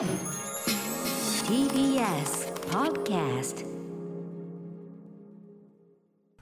TBS Podcast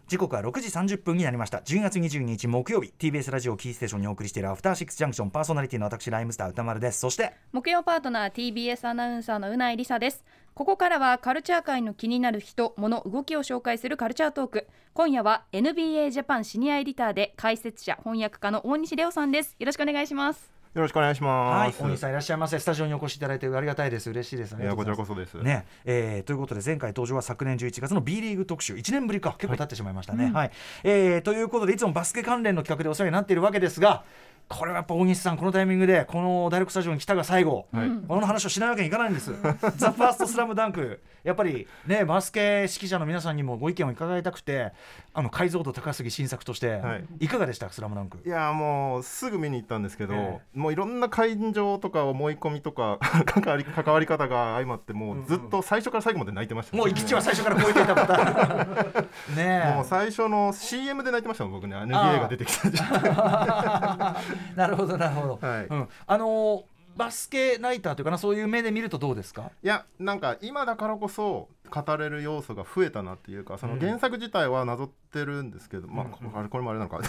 時刻は6時30分になりました。12月22日木曜日。TBS ラジオキーステーションにお送りしているアフターシックスジャンクションパーソナリティの私ライムスター歌丸です。そして木曜パートナー TBS アナウンサーのうないりさです。ここからはカルチャー界の気になる人物動きを紹介するカルチャートーク。今夜は NBA ジャパンシニアエディターで解説者翻訳家の大西レオさんです。よろしくお願いしますよろしくお願いします。はい大西さんいらっしゃいませ。スタジオにお越しいただいてありがたいです。嬉しいですいやこちらこそです。ね。えーということで前回登場は昨年11月の B リーグ特集。1年ぶりか。結構経ってしまいましたね。はい。えーということでいつもバスケ関連の企画でお世話になっているわけですがこれはやっぱ大西さんこのタイミングでこのダイレクトスタジオに来たが最後、はい。この話をしないわけにいかないんです。ザ・ファーストスラムダンク。やっぱりねバスケ指揮者の皆さんにもご意見を伺いたくてあの解像度高すぎ新作として、はい。い、かがでした？スラムダンク。いやもうすぐ見に行ったんですけど、えもういろんな感情とか思い込みとか 関わり関わり方が相まってもうずっと最初から最後まで泣いてました、もう行き地は最初から超えていたパターン。ねえ。もう最初の CM で泣いてましたもん僕ね。NBA が出てきた時 なるほどなるほど、はい。うん、あのーバスケナイターというかなそういう目で見るとどうですか？いやなんか今だからこそ語れる要素が増えたなっていうかその原作自体はなぞってるんですけど、まあこあれこれもあれなのか。で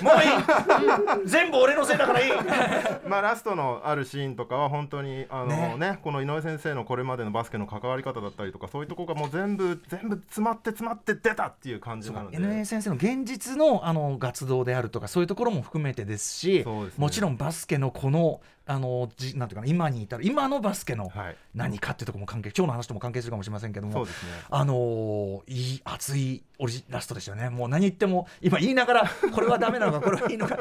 もういい。全部俺のせいだからいい。まあラストのあるシーンとかは本当にあのね。ねこの井上先生のこれまでのバスケの関わり方だったりとかそういうところがもう全部全部詰まって詰まって出たっていう感じなので。NA 先生の現実のあの活動であるとかそういうところも含めてですしね。もちろんバスケのこのあのじなんていうかな今に至る今のバスケのはい。何かっていうところも関係今日の話とも関係するかもしれませんけどもね。あのーいい熱いオリジラストでしたよね。もう何言っても今言いながらこれはダメなのか これはいいのか。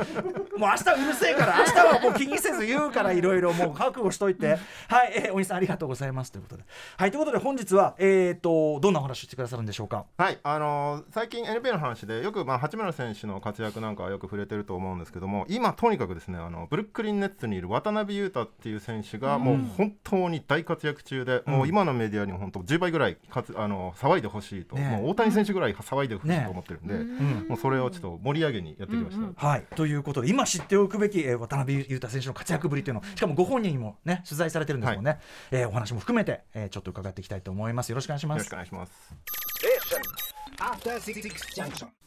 もう明日うるせえから明日はもう気にせず言うからいろいろもう覚悟しといて。はい、えー、お兄さんありがとうございます。ということで。はいということで本日はえっ、とどんなお話をしてくださるんでしょうか？はいあのー最近 NBA の話でよく、まあ、八村選手の活躍なんかはよく触れてると思うんですけども今とにかくですねあのブルックリン・ネッツにいる渡辺裕太っていう選手がもう本当に大活躍中で、もう今のメディアにも本当10倍ぐらいかつあの騒いでほしいと、ねもう大谷選手ぐらい騒いでほしいと思ってるんで、うん。もうそれをちょっと盛り上げにやってきました。はい、ということで今知っておくべき、えー渡辺裕太選手の活躍ぶりというのをしかもご本人にもね取材されてるんですもんね、えーお話も含めて、えーちょっと伺っていきたいと思います。よろしくお願いします。よろしくお願いします。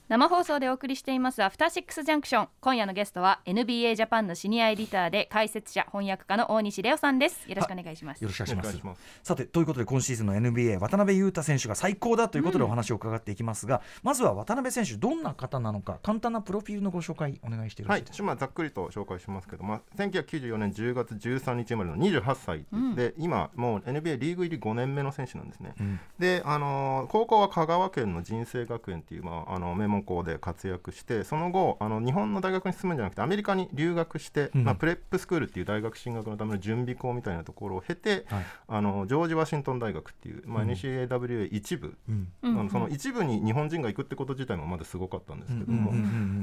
生放送でお送りしていますアフターシックスジャンクション。今夜のゲストは NBA ジャパンのシニアエディターで解説者翻訳家の大西レオさんです。よろしくお願いします。よろしくお願いします。さてということで今シーズンの NBA 渡辺裕太選手が最高だということでお話を伺っていきますが、まずは渡辺選手どんな方なのか簡単なプロフィールのご紹介お願いしてよろはいしいです、か、まあ、ざっくりと紹介しますけど、まあ、1994年10月13日生まれの28歳で、今もう NBA リーグ入り5年目の選手なんですね、ん。で、あのー高校は香川県の人生学園っていう、まあ、あの名門校で活躍してその後あの日本の大学に進むんじゃなくてアメリカに留学して、うん。まあ、プレップスクールっていう大学進学のための準備校みたいなところを経て、はい。あのジョージ・ワシントン大学っていう、まあ、NCAWA 一部、うん。あのその一部に日本人が行くってこと自体もまだすごかったんですけども、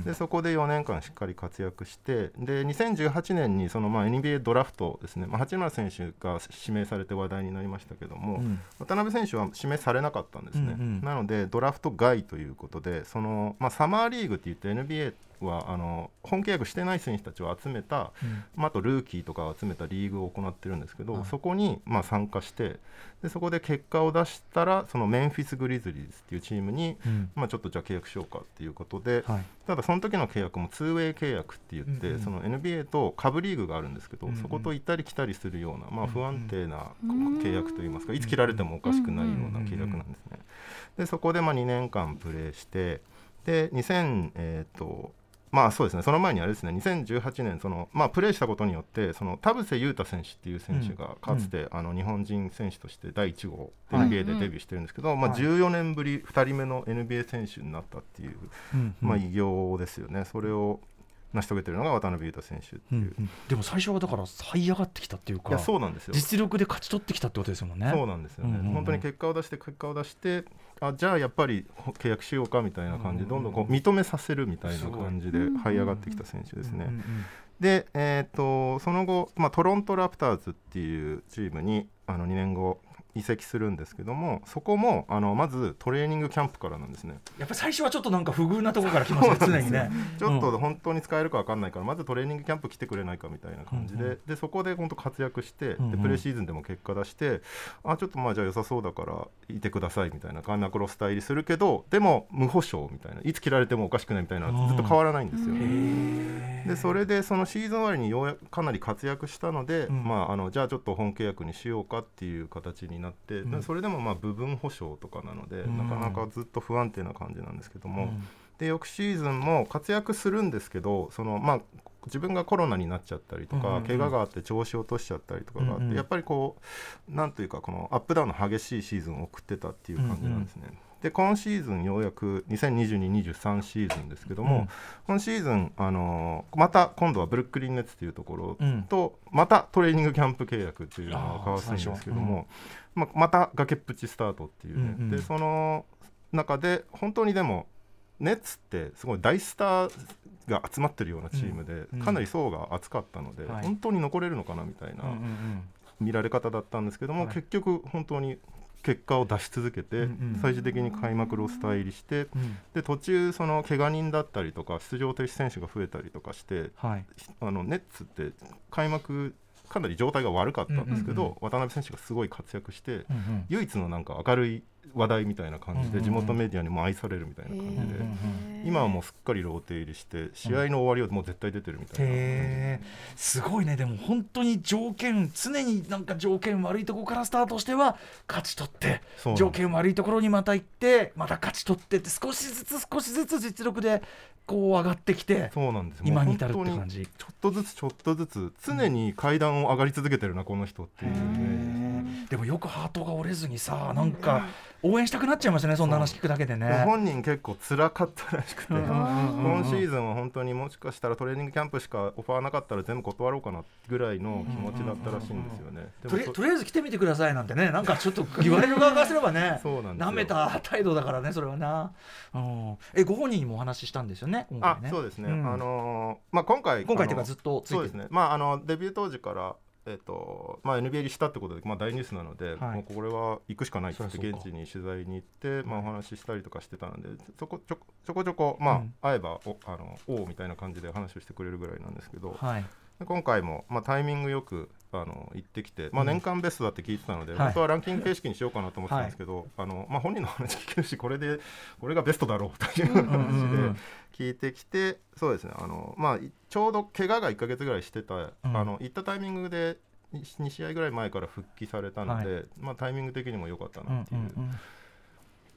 でそこで4年間しっかり活躍してで2018年にそのまあ NBA ドラフトですね、まあ、八村選手が指名されて話題になりましたけども、うん。渡辺選手は指名されなかったんですね、うんうん。なのでドラフト外ということでその、まあ、サマーリーグって言って NBA はあの本契約してない選手たちを集めた、うん。まあ、あとルーキーとかを集めたリーグを行ってるんですけど、はい。そこにまあ参加してでそこで結果を出したらそのメンフィス・グリズリーズっていうチームに、うん。まあ、ちょっとじゃあ契約しようかっていうことで、はい。ただその時の契約も 2way 契約って言って、うんうんその NBA と下部リーグがあるんですけど、うんうん。そこと行ったり来たりするような、まあ、不安定な契約といいますか、いつ切られてもおかしくないような契約なんですね。でそこでまあ2年間プレーしてで2000えっ、とまあそうですね。その前にあれですね。2018年その、まあ、プレーしたことによってその田臥勇太選手っていう選手がかつて、あの日本人選手として第1号はい NBA でデビューしてるんですけど、まあ、はい14年ぶり2人目の NBA 選手になったっていう、うん。まあ、偉業ですよね。それを成し遂げてるのが渡辺裕太選手ってうんいう、うん。でも最初はだから這い上がってきたっていうかそうなんですよ。実力で勝ち取ってきたってことですもんね。そうなんですよね、うんうんうん。本当に結果を出して結果を出してあじゃあやっぱり契約しようかみたいな感じでうんうんうん。どんどんこう認めさせるみたいな感じで這い上がってきた選手ですね。うんうんで、えー、とその後、まあ、トロント・ラプターズっていうチームにあの2年後移籍するんですけどもそこもあのまずトレーニングキャンプからなんですね。やっぱり最初はちょっとなんか不遇なところから来ますね常にね。ちょっと本当に使えるか分かんないから、まずトレーニングキャンプ来てくれないかみたいな感じで,、うん。うでそこで本当活躍して、うんうん。でプレシーズンでも結果出してあちょっとまあじゃあ良さそうだからいてくださいみたいな開幕ロスター入りするけどでも無保証みたいないつ切られてもおかしくないみたいなうん。ずっと変わらないんですよ。へー。でそれでそのシーズン終わりにようやくかなり活躍したので、うん。まあ、あのじゃあちょっと本契約にしようかっていう形になって、うん。でそれでもまあ部分保証とかなので、うん。なかなかずっと不安定な感じなんですけども、うん。で翌シーズンも活躍するんですけどその、まあ、自分がコロナになっちゃったりとか、うんうんうん。怪我があって調子を落としちゃったりとかがあって、やっぱりこうなんというかこのアップダウンの激しいシーズンを送ってたっていう感じなんですね。で今シーズンようやく2022-23シーズンですけども、うん。今シーズン、あのーまた今度はブルックリン・ネッツというところうん。と、またトレーニングキャンプ契約っていうのを交わすんですけども、ままた崖っぷちスタートっていうね、うんうん。でその中で本当にでもネッツってすごい大スターが集まってるようなチームで、うんかなり層が厚かったので、はい。本当に残れるのかなみたいな見られ方だったんですけども、はい。結局本当に結果を出し続けて、うんうん最終的に開幕ロスター入りしてうん。で途中その怪我人だったりとか出場停止選手が増えたりとかしてはい。あのネッツって開幕かなり状態が悪かったんですけど、うんうん渡辺選手がすごい活躍して、うんうん。唯一のなんか明るい話題みたいな感じうんうんうん。で地元メディアにも愛されるみたいな感じで、うんうん今はもうすっかりローテ入りして試合の終わりはもう絶対出てるみたいな感じで。へえすごいね。でも本当に条件常になんか条件悪いところからスタートしては勝ち取って条件悪いところにまた行ってまた勝ち取ってって少しずつ少しずつ実力でこう上がってきてそうなんです。今に至るって感じ。ちょっとずつちょっとずつ常に階段を上がり続けてるなこの人っていうへねえでもよくハートが折れずにさなんか応援したくなっちゃいましたねそんな話聞くだけでね。本人結構辛かったらしくて、今シーズンは本当にもしかしたらトレーニングキャンプしかオファーなかったら全部断ろうかなぐらいの気持ちだったらしいんですよね。でもそとりとりあえず来てみてくださいなんてね。なんかちょっと言われる側からすればね。そうなんですよ。舐めた態度だからねそれはな、うん、えご本人にもお話ししたんですよね今あ回ね。そうですね、ん。あのーまあ、今回今回っていうかずっとついてそうですね、まあ、あのデビュー当時から、えっとまあ、NBA 入りしたってことで、まあ、大ニュースなので、はい。もうこれは行くしかないって現地に取材に行って、まあ、お話ししたりとかしてたのでそこちょちょこちょこ、まあうん。会えばおあのおうみたいな感じで話をしてくれるぐらいなんですけど、はい。で今回も、まあ、タイミングよくあの行ってきて、まあ、うん。年間ベストだって聞いてたので、はい。本当はランキング形式にしようかなと思ってたんですけど、あのまあ、本人の話聞けるしこれでこれがベストだろうといううんうん話うん。で聞いてきてそうですねあの、まあ、いちょうど怪我が1か月ぐらいしてた、あの行ったタイミングで2試合ぐらい前から復帰されたので、まあ、タイミング的にも良かったうんなっていう。うんうん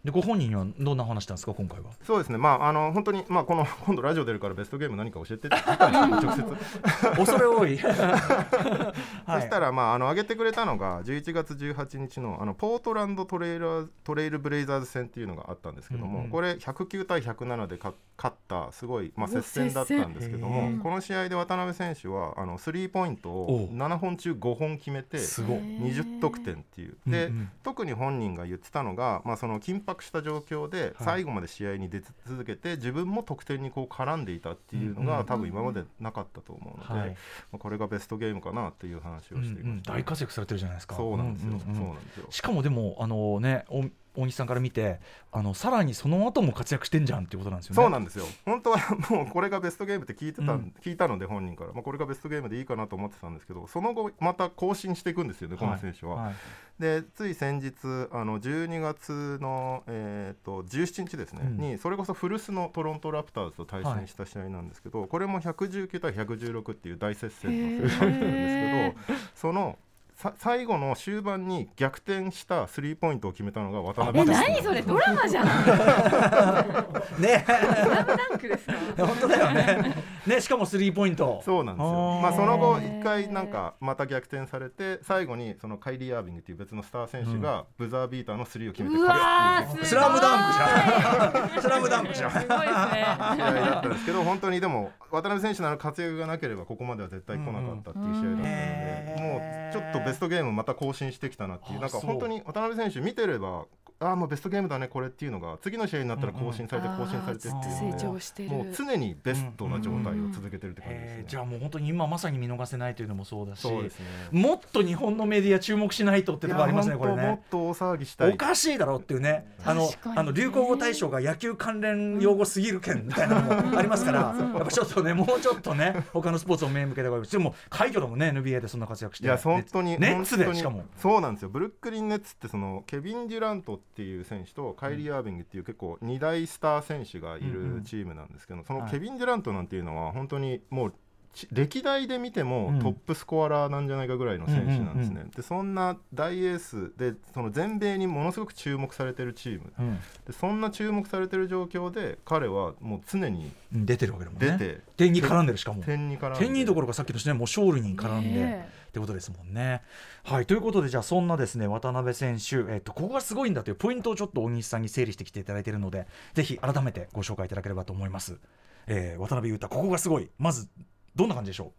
でご本人はどんな話したんですか今回は？そうですね、まあ、あの本当に、まあ、この 今度ラジオ出るからベストゲーム何か教えてって聞いたんですよ、直接。恐れ多い。そしたら、まあ、あの上げてくれたのが11月18日のあのポートランドトレイラートレイルブレイザーズ戦っていうのがあったんですけども、うんうんこれ109対107でか勝ったすごい、まあ、接戦だったんですけど接も戦。この試合で渡辺選手はあのスリーポイントおをう。7本中5本決めてすごい20得点っていう。で、うんうん。特に本人が言ってたのが、まあ、その緊迫した状況で最後まで試合に出続けて、自分も得点にこう絡んでいたっていうのが、うんうん多分今までなかったと思うので、はい。まあこれがベストゲームかなっていう話をしていうんうんました、大活躍されてるじゃないですか。そうなんですよ、うんうんうん。そうなんですよ。しかもでもあのねお大西さんから見てあのさらにその後も活躍してんじゃんっていうことなんですよね。そうなんですよ。本当はもうこれがベストゲームって聞いてた、うん聞いたので本人から、まあ、これがベストゲームでいいかなと思ってたんですけどその後また更新していくんですよねこの選手は。はい。でつい先日あの12月の、えー、と17日ですね、うん。にそれこそ古巣のトロントラプターズと対戦した試合なんですけど、これも119対116っていう大接戦の試合だったんですけどそのさ最後の終盤に逆転したスリーポイントを決めたのが渡辺えです何それ？ドラマじゃん。ね。スラムダンクですか？本当だよね。ねしかもスリーポイント。そうなんですあよー。まあその後一回なんかまた逆転されて最後にそのカイリー・アービングっていう別のスター選手がブザービーターのスリーを決めてう勝つっていう。スラムダンクじゃん。スラムダンクじゃん。すごいですね。だったんですけど本当にでも渡辺選手の活躍がなければここまでは絶対来なかったっていう試合だったので、うん。もうちょっとベストゲームまた更新してきたなっていう。あなんか本当に渡辺選手見てればああもうベストゲームだねこれっていうのが次の試合になったら更新されてうんうん更新されてっていうあーので成長してる。もう常にベストな状態を続けてるって感じですね。えーじゃあもう本当に今まさに見逃せないというのもそうだしね。もっと日本のメディア注目しないとってとこありますねこれね。当もっと大騒ぎしたい。おかしいだろっていうね。あのあの流行語大賞が野球関連用語すぎる件みたいなのもありますから、やっぱちょっとねもうちょっとね他のスポーツを目向けた方がいいでも快挙だもんね NBA でそんな活躍して。いや本当にネッツでしかも。そうなんですよ。ブルックリン・ネッツってそのケビン・デュラントっていう選手とカイリー・アービングっていう結構二大スター選手がいるチームなんですけど、そのはいケビン・デュラントなんていうのは本当にもうち歴代で見てもうん。トップスコアラーなんじゃないかぐらいの選手なんですね、うんでそんな大エースでその全米にものすごく注目されてるチーム。うん。でそんな注目されてる状況で彼はもう常にうん。出てるわけだもんね。出て、点に絡んでるしかも。点に絡んで点にどころかさっきのねもう勝利に絡んで、ねってことですもんね。はいということでじゃあそんなですね渡辺選手、えっとここがすごいんだというポイントをちょっと大西さんに整理してきていただいているのでぜひ改めてご紹介いただければと思います。えー渡辺裕太ここがすごい。まずどんな感じでしょ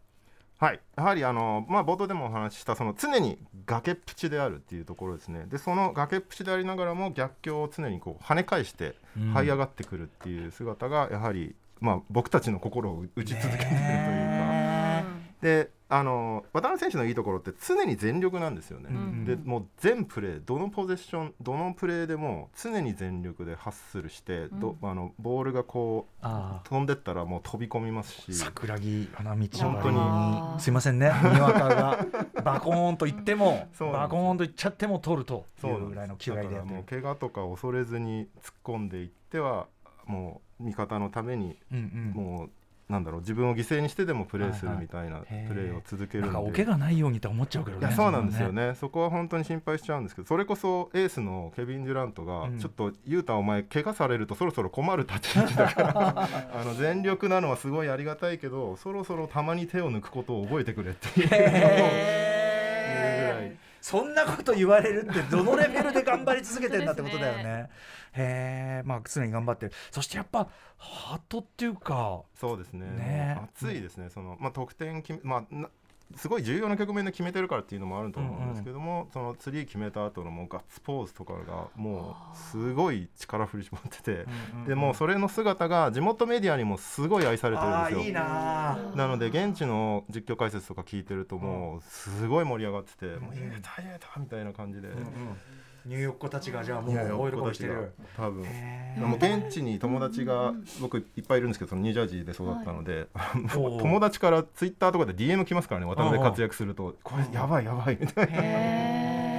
はい、やはりあの、まあ、冒頭でもお話ししたその常に崖っぷちであるっていうところですね。でその崖っぷちでありながらも逆境を常にこう跳ね返してうん。這い上がってくるっていう姿がやはり、まあ、僕たちの心を打ち続けているというか、ねであの渡辺選手のいいところって常に全力なんですよね、ん。でもう全プレーどのポゼッションどのプレーでも常に全力でハッスルして、どあのボールがこうあ飛んでったらもう飛び込みますし。あ桜木花道本当ににすいませんねにわかが バコーンと言ってもバコーンと言っちゃっても取るといそうぐらいの気概でもう。怪我とか恐れずに突っ込んでいってはもう味方のためにうんうん。もうなんだろう自分を犠牲にしてでもプレーするみたいなプレーを続けるので。怪我ないようにと思っちゃうけどね。いやそうなんですよね。ねそこは本当に心配しちゃうんですけどそれこそエースのケビン・デュラントが、うんちょっと雄太お前怪我されるとそろそろ困る立ち位置だから あの全力なのはすごいありがたいけどそろそろたまに手を抜くことを覚えてくれっていうのを言うぐらいそんなこと言われるって どのレベルで頑張り続けてんだってことだよね。へえまあ常に頑張ってる。そしてやっぱハートっていうかそうですね。ね。熱いですね。その、まあ、得点まあなすごい重要な局面で決めてるからっていうのもあると思うんですけども、そのスリー決めた後のもうガッツポーズとかがもうすごい力振り絞ってて、でもうそれの姿が地元メディアにもすごい愛されてるんですよ。なので現地の実況解説とか聞いてるともうすごい盛り上がってて「もう言えた言えた」みたいな感じで、ニューヨーク子たちがじゃあもういやいや大喜びして子る。多分。へもう現地に友達が僕いっぱいいるんですけどそのニュージャージーで育ったので、おう友達からツイッターとかで DM 来ますからね渡辺活躍すると。これやばいやばいみたいな。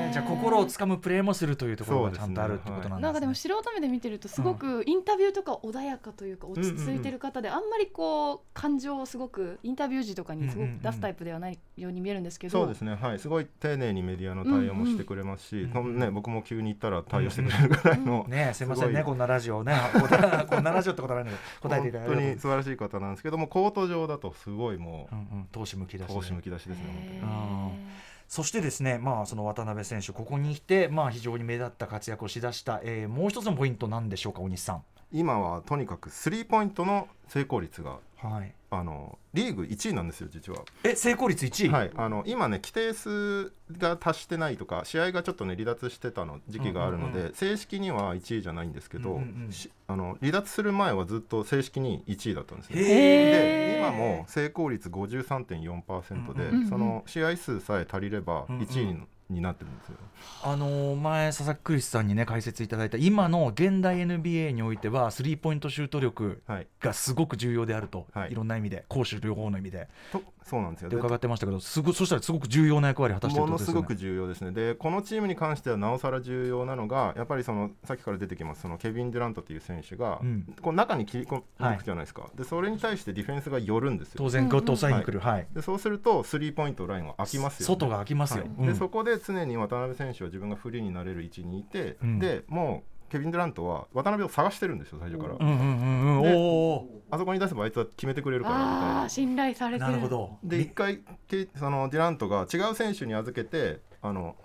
えじゃあ心をつかむプレーもするというところがちゃんとあるってことなんですね。なんかでも素人目で見てるとすごくインタビューとか穏やかというか落ち着いてる方であんまりこう感情をすごくインタビュー時とかにすごく出すタイプではないように見えるんですけど。そうですね。はい。すごい丁寧にメディアの対応もしてくれますし、うん。うんね、僕も急に行ったら対応してくれるぐらいの、ね すい。ませんね。こんなラジオね。こんなラジオってことはないんだけど答えていただいて本当に素晴らしい方なんですけどもコート上だとすごいもうんうん。投資むき出うしで投資むき出しですね本当にそしてですね、まあ、その渡辺選手、ここに来て、まあ、非常に目立った活躍をしだした、えーもう一つのポイント、なんでしょうか、大西さん。今はとにかくスリーポイントの成功率がはい、あのリーグ1位なんですよ実は、え成功率1位、はい、あの今ね規定数が達してないとか試合がちょっとね離脱してたの時期があるので、うん正式には1位じゃないんですけど、うんうんうん。しあの離脱する前はずっと正式に1位だったんですね。へで今も成功率53.4%で、うんうんその試合数さえ足りればうんうん1位に,、になってるんですよ。あのー前、佐々木クリスさんにね、解説いただいた、今の現代 NBA においては、スリーポイントシュート力はい、がすごく重要であると、はいい、ろんな意味で、攻守両方の意味で、とそうなんですよ。でで伺ってましたけど、すごそしたらすごく重要な役割を果たしてるとですよね。のすごく重要ですね。で、このチームに関してはなおさら重要なのが、やっぱりそのさっきから出てきますそのケビン・デュラントという選手が、うんこう中に切り込んでいくじゃないですか。で、それに対してディフェンスが寄るんですよ。当然、グッと抑えに来る、はいで、そうするとスリーポイントラインは空きますよ、ね。外が空きますよ。はいうんでそこで常に渡辺選手は自分がフリーになれる位置にいて、うん。でもうケビン・デュラントは渡辺を探してるんですよ最初から、うんうんうん。うん、でおー。あそこに出せばあいつは決めてくれるからみたいあな。あ信頼されてる。なるほど。で一回けそのデュラントが違う選手に預けてあの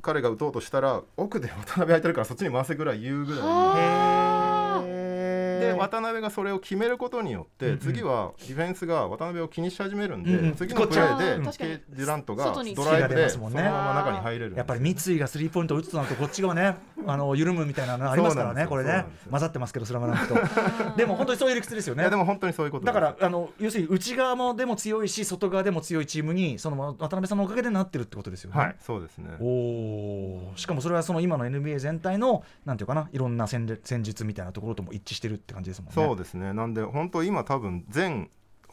彼が打とうとしたら奥で渡辺空いてるからそっちに回せぐらい言うぐらいで渡辺がそれを決めることによって、うんうん。次はディフェンスが渡辺を気にし始めるんで、うんうん。次のプレーでデュラントが外にドライブでそ出ますもんね。のまま中に入れるやっぱり三井がスリーポイントを打つとなるとこっちがね あの緩むみたいなのありますからね。これね。混ざってますけどスラムダンクと。でも本当にそういう理屈ですよね。いやでも本当にそういうことだからあの要するに内側もでも強いし外側でも強いチームにその渡辺さんのおかげでなってるってことですよね。はいそうですね。おおしかもそれはその今の NBA 全体のなんていうかないろんな戦略戦術みたいなところとも一致してるって感じですもんね。そうですね。なんで本当今多分全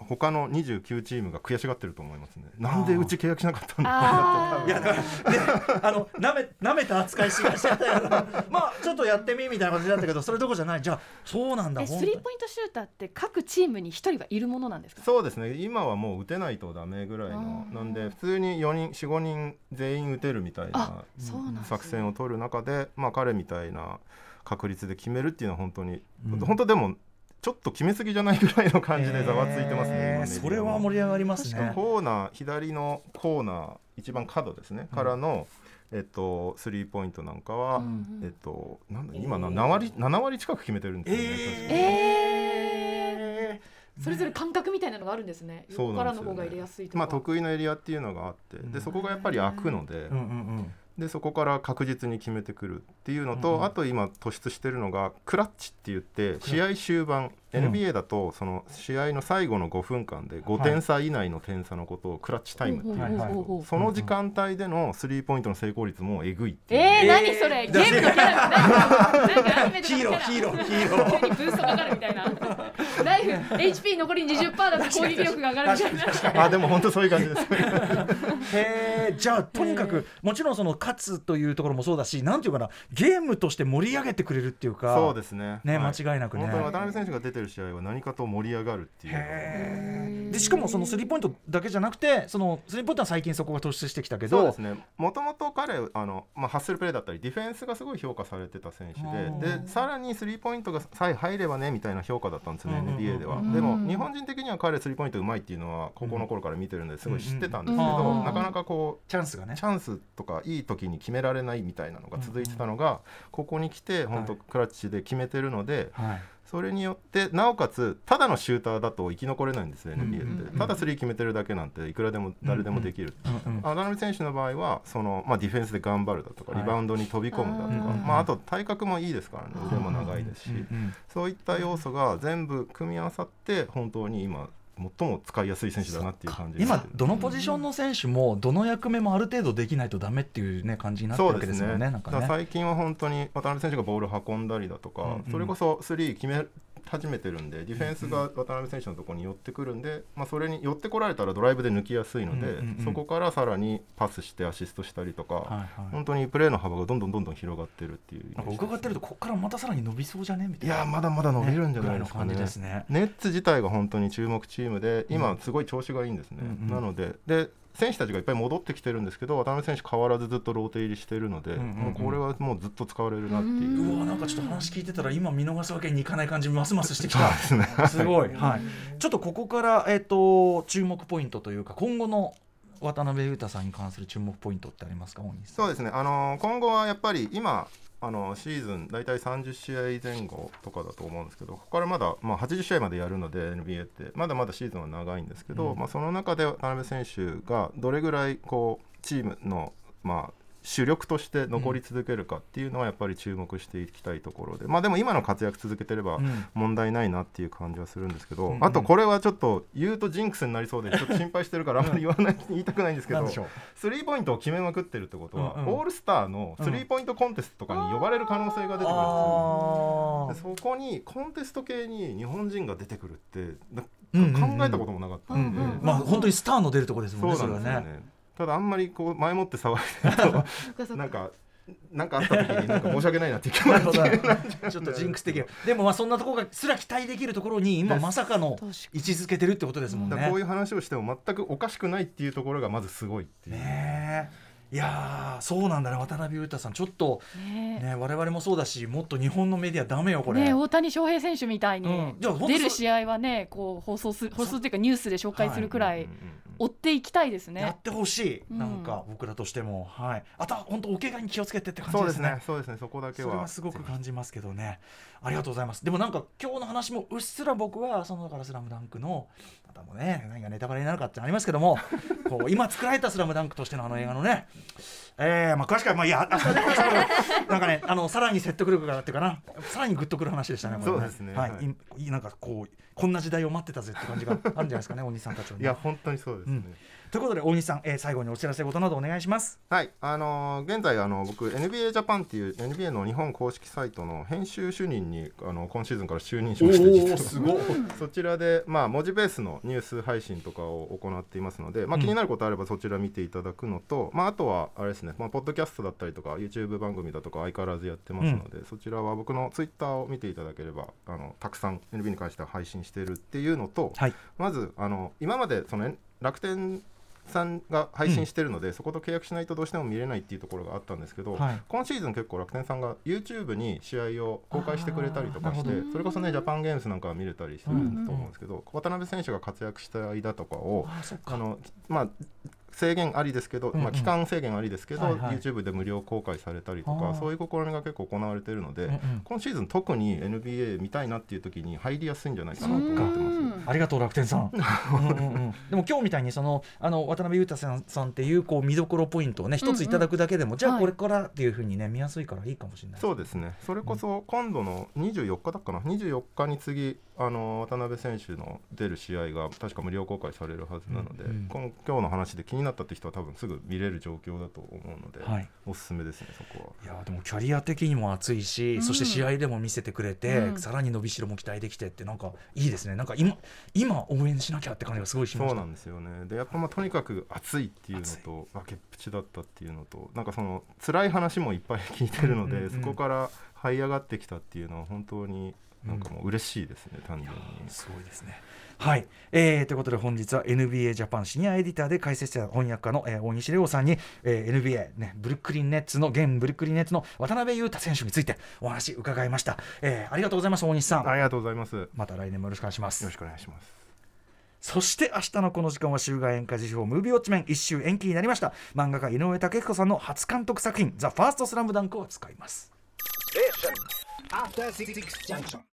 他の29チームが悔しがってると思いますね。なんでうち契約しなかったんだあ いやだからであのなめなめた扱いしがしちゃったよ。まあちょっとやってみみたいな感じだったけどそれどころじゃない？じゃあそうなんだ。スリーポイントシューターって各チームに一人はいるものなんですか？そうですね。今はもう打てないとダメぐらいの。なんで普通に4人45人全員打てるみたいなあそうなんですね。作戦を取る中で、まあ、彼みたいな確率で決めるっていうのは本当に、うん。本当でもちょっと決めすぎじゃないぐらいの感じでざわついてますね、えーそれは盛り上がりますね。コーナー左のコーナー一番角ですね、からの、えっと、スリーポイントなんかは、うん。うんえっと、なんだ今な7割 ,7 割近く決めてるんですよね、えー、それぞれ感覚みたいなのがあるんですね。そう横からなんですよね。の方が入れやすいとか、まあ、得意のエリアっていうのがあって。でそこがやっぱり開くので,、うんうんうんでそこから確実に決めてくるっていうのと、うんうん。あと今突出してるのがクラッチって言って試合終盤、うん。NBA だとその試合の最後の5分間で5点差以内の点差のことをクラッチタイムっていう、ほうほうほうほうほうその時間帯でのスリーポイントの成功率もえぐいっていう、えー、えー何それ？ゲームのキャラヒーローヒーローヒーロー急にブーストかかるみたいな。ライフ HP 残り20%だと攻撃力が上がるみたいな。あでも本当そういう感じです。へえじゃあとにかくもちろんその勝つというところもそうだしなんていうかなゲームとして盛り上げてくれるっていうかそうですね。ねはい。間違いなくね。本当に渡辺選手が出てる試合は何かと盛り上がるっていうでしかもそのスリーポイントだけじゃなくてそのスリーポイントは最近そこが突出してきたけどそうですね。もともと彼あの、まあ、ハッスルプレーだったりディフェンスがすごい評価されてた選手ででさらにスリーポイントがさえ入ればねみたいな評価だったんですね、うん NBA では、うんでも日本人的には彼スリーポイントうまいっていうのは高校の頃から見てるんです。ごい知ってたんですけど、うんなかなかこうチャンスがね。チャンスとかいい時に決められないみたいなのが続いてたのが、ここに来て本当クラッチで決めてるので、はいそれによってなおかつただのシューターだと生き残れないんですよ NBA って、ただスリー決めてるだけなんていくらでも誰でもできる、渡辺選手の場合はその、まあ、ディフェンスで頑張るだとかはい。リバウンドに飛び込むだとか、まあ、あと体格もいいですからね腕も長いですし、そういった要素が全部組み合わさって本当に今最も使いやすい選手だなっていう感じ今どのポジションの選手もどの役目もある程度できないとダメっていうね感じになってるわけですもんねなんかだからね最近は本当に渡辺選手がボール運んだりだとか、うんうん。それこそスリー決め始めてるんでディフェンスが渡辺選手のところに寄ってくるんで、まあ、それに寄ってこられたらドライブで抜きやすいので、そこからさらにパスしてアシストしたりとか、はいはい。本当にプレーの幅がどんどんどんどん広がってるっていうイメなんか伺ってるとここからまたさらに伸びそうじゃね？みたいな。いやまだまだ伸びるんじゃないですかね。ぐらいの感じですね。ネッツ自体が本当に注目チームで今すごい調子がいいんですね、なのでで選手たちがいっぱい戻ってきてるんですけど渡辺選手変わらずずっとローテ入りしてるので、もうこれはもうずっと使われるなっていう。うわなんかちょっと話聞いてたら今見逃すわけにいかない感じますますしてきた。すね。すごい、はい、ちょっとここから、えっと注目ポイントというか今後の渡辺裕太さんに関する注目ポイントってありますかそうですね、あの今後はやっぱり今あのシーズン大体30試合前後とかだと思うんですけどここからまだ、まあ、80試合までやるので NBA って。まだまだシーズンは長いんですけど、うん。まあ、その中で渡辺選手がどれぐらいこうチームの、まあ、主力として残り続けるかっていうのはやっぱり注目していきたいところで、まあでも今の活躍続けてればうん。問題ないなっていう感じはするんですけど、あとこれはちょっと言うとジンクスになりそうで ちょっと心配してるからあんまり言わない言いたくないんですけどスリーポイントを決めまくってるってことは、オールスターのスリーポイントコンテストとかに呼ばれる可能性が出てくるん。ですよ、そこにコンテスト系に日本人が出てくるって考えたこともなかったんんで、うん。まあ本当にスターの出るところですもんねそれはね。ねただあんまりこう前もって騒いでると なんかなんかあった時になんか申し訳ないなっていう気持ちどちょっとジンクス的な。でもまあそんなところがすら期待できるところに今まさかの位置づけてるってことですもんね。こういう話をしても全くおかしくないっていうところがまずすごいっていう。ねえ。いやーそうなんだね。渡辺裕太さんちょっとねね我々もそうだしもっと日本のメディアダメよこれ、ね大谷翔平選手みたいに出る試合はねこう放送す放送っていうかニュースで紹介するくらいうんうんうん追っていきたいですやねってほしい、うん。なんか僕らとしても。はい。あとは本当お怪我に気をつけてって感じそうですね。ねそうですね。そこだけは。それはすごく感じますけどね。ありがとうございます。でもなんか今日の話もうっすら僕はそのだから「スラムダンクのまたもね何がネタバレになるかってありますけどもこう今作られた「スラムダンクとしてのあの映画のねえー、まあ詳しくはまあいやあなんかねあのさらに説得力がっていうかな。さらにグッとくる話でしたねそうですね。はい、はい。なんかこうこんな時代を待ってたぜって感じがあるんじゃないですかね大西さんたちはね。いや本当にそうですね、うんということで大西さん、えー、最後にお知らせ事などお願いします。はい、あのー現在あの僕 NBA ジャパンっていう NBA の日本公式サイトの編集主任にあの今シーズンから就任しましてすごい。そちらで、まあ、文字ベースのニュース配信とかを行っていますので、まあ、気になることあればそちら見ていただくのと、まあ、あとはあれですね、まあ、ポッドキャストだったりとか YouTube 番組だとか相変わらずやってますので、そちらは僕の Twitter を見ていただければあのたくさん NBA に関しては配信しているっていうのと、はい。まずあの今までその楽天さんが配信してるので、そこと契約しないとどうしても見れないっていうところがあったんですけど、はい。今シーズン結構楽天さんが YouTube に試合を公開してくれたりとかしてそれこそねジャパンゲームズなんかは見れたりすると思うんですけど、渡辺選手が活躍した間とかをあのまあ制限ありですけど、うんうん。まあ、期間制限ありですけど、はいはい。YouTube で無料公開されたりとかそういう試みが結構行われているので、うんうん。今シーズン特に NBA 見たいなっていう時に入りやすいんじゃないかなと思ってます。うんありがとう楽天さん。うんうんうん。でも今日みたいにそのあの渡辺裕太さんさんっていうこう見どころポイントをね一ついただくだけでも、じゃあはい。これからっていうふうにね見やすいからいいかもしれない。そうですね。それこそ今度の24日だっかな？24日に次あの渡辺選手の出る試合が確か無料公開されるはずなので、うん。うん今今日の話で気になったって人は多分すぐ見れる状況だと思うので、はい。おすすめですねそこいやでもキャリア的にも熱いし、うん。そして試合でも見せてくれて、うん。さらに伸びしろも期待できてってなんかいいですね。なんか今今応援しなきゃって感じがすごいしました。はそうなんですよね。でやっぱまあとにかく熱いっていうのと崖っぷちだったっていうのとなんかその辛い話もいっぱい聞いてるので、うんうんうん。そこから這い上がってきたっていうのは本当になんかもう嬉しいですね、単純に。すごいですね。はい、えー、ということで本日は NBA ジャパンシニアエディターで解説者翻訳家の、えー大西レオさんに、えー NBA、ね、ブルックリンネッツの現ブルックリンネッツの渡辺裕太選手についてお話伺いました、えーありがとうございます大西さんありがとうございます。よまた来年もよろしくお願いしますろしくお願いします。そして明日のこの時間は週外演歌辞表ムービーウォッチメン一周延期になりました漫画家井上武彦さんの初監督作品「ザ・ファーストスラムダンクを使います Junction.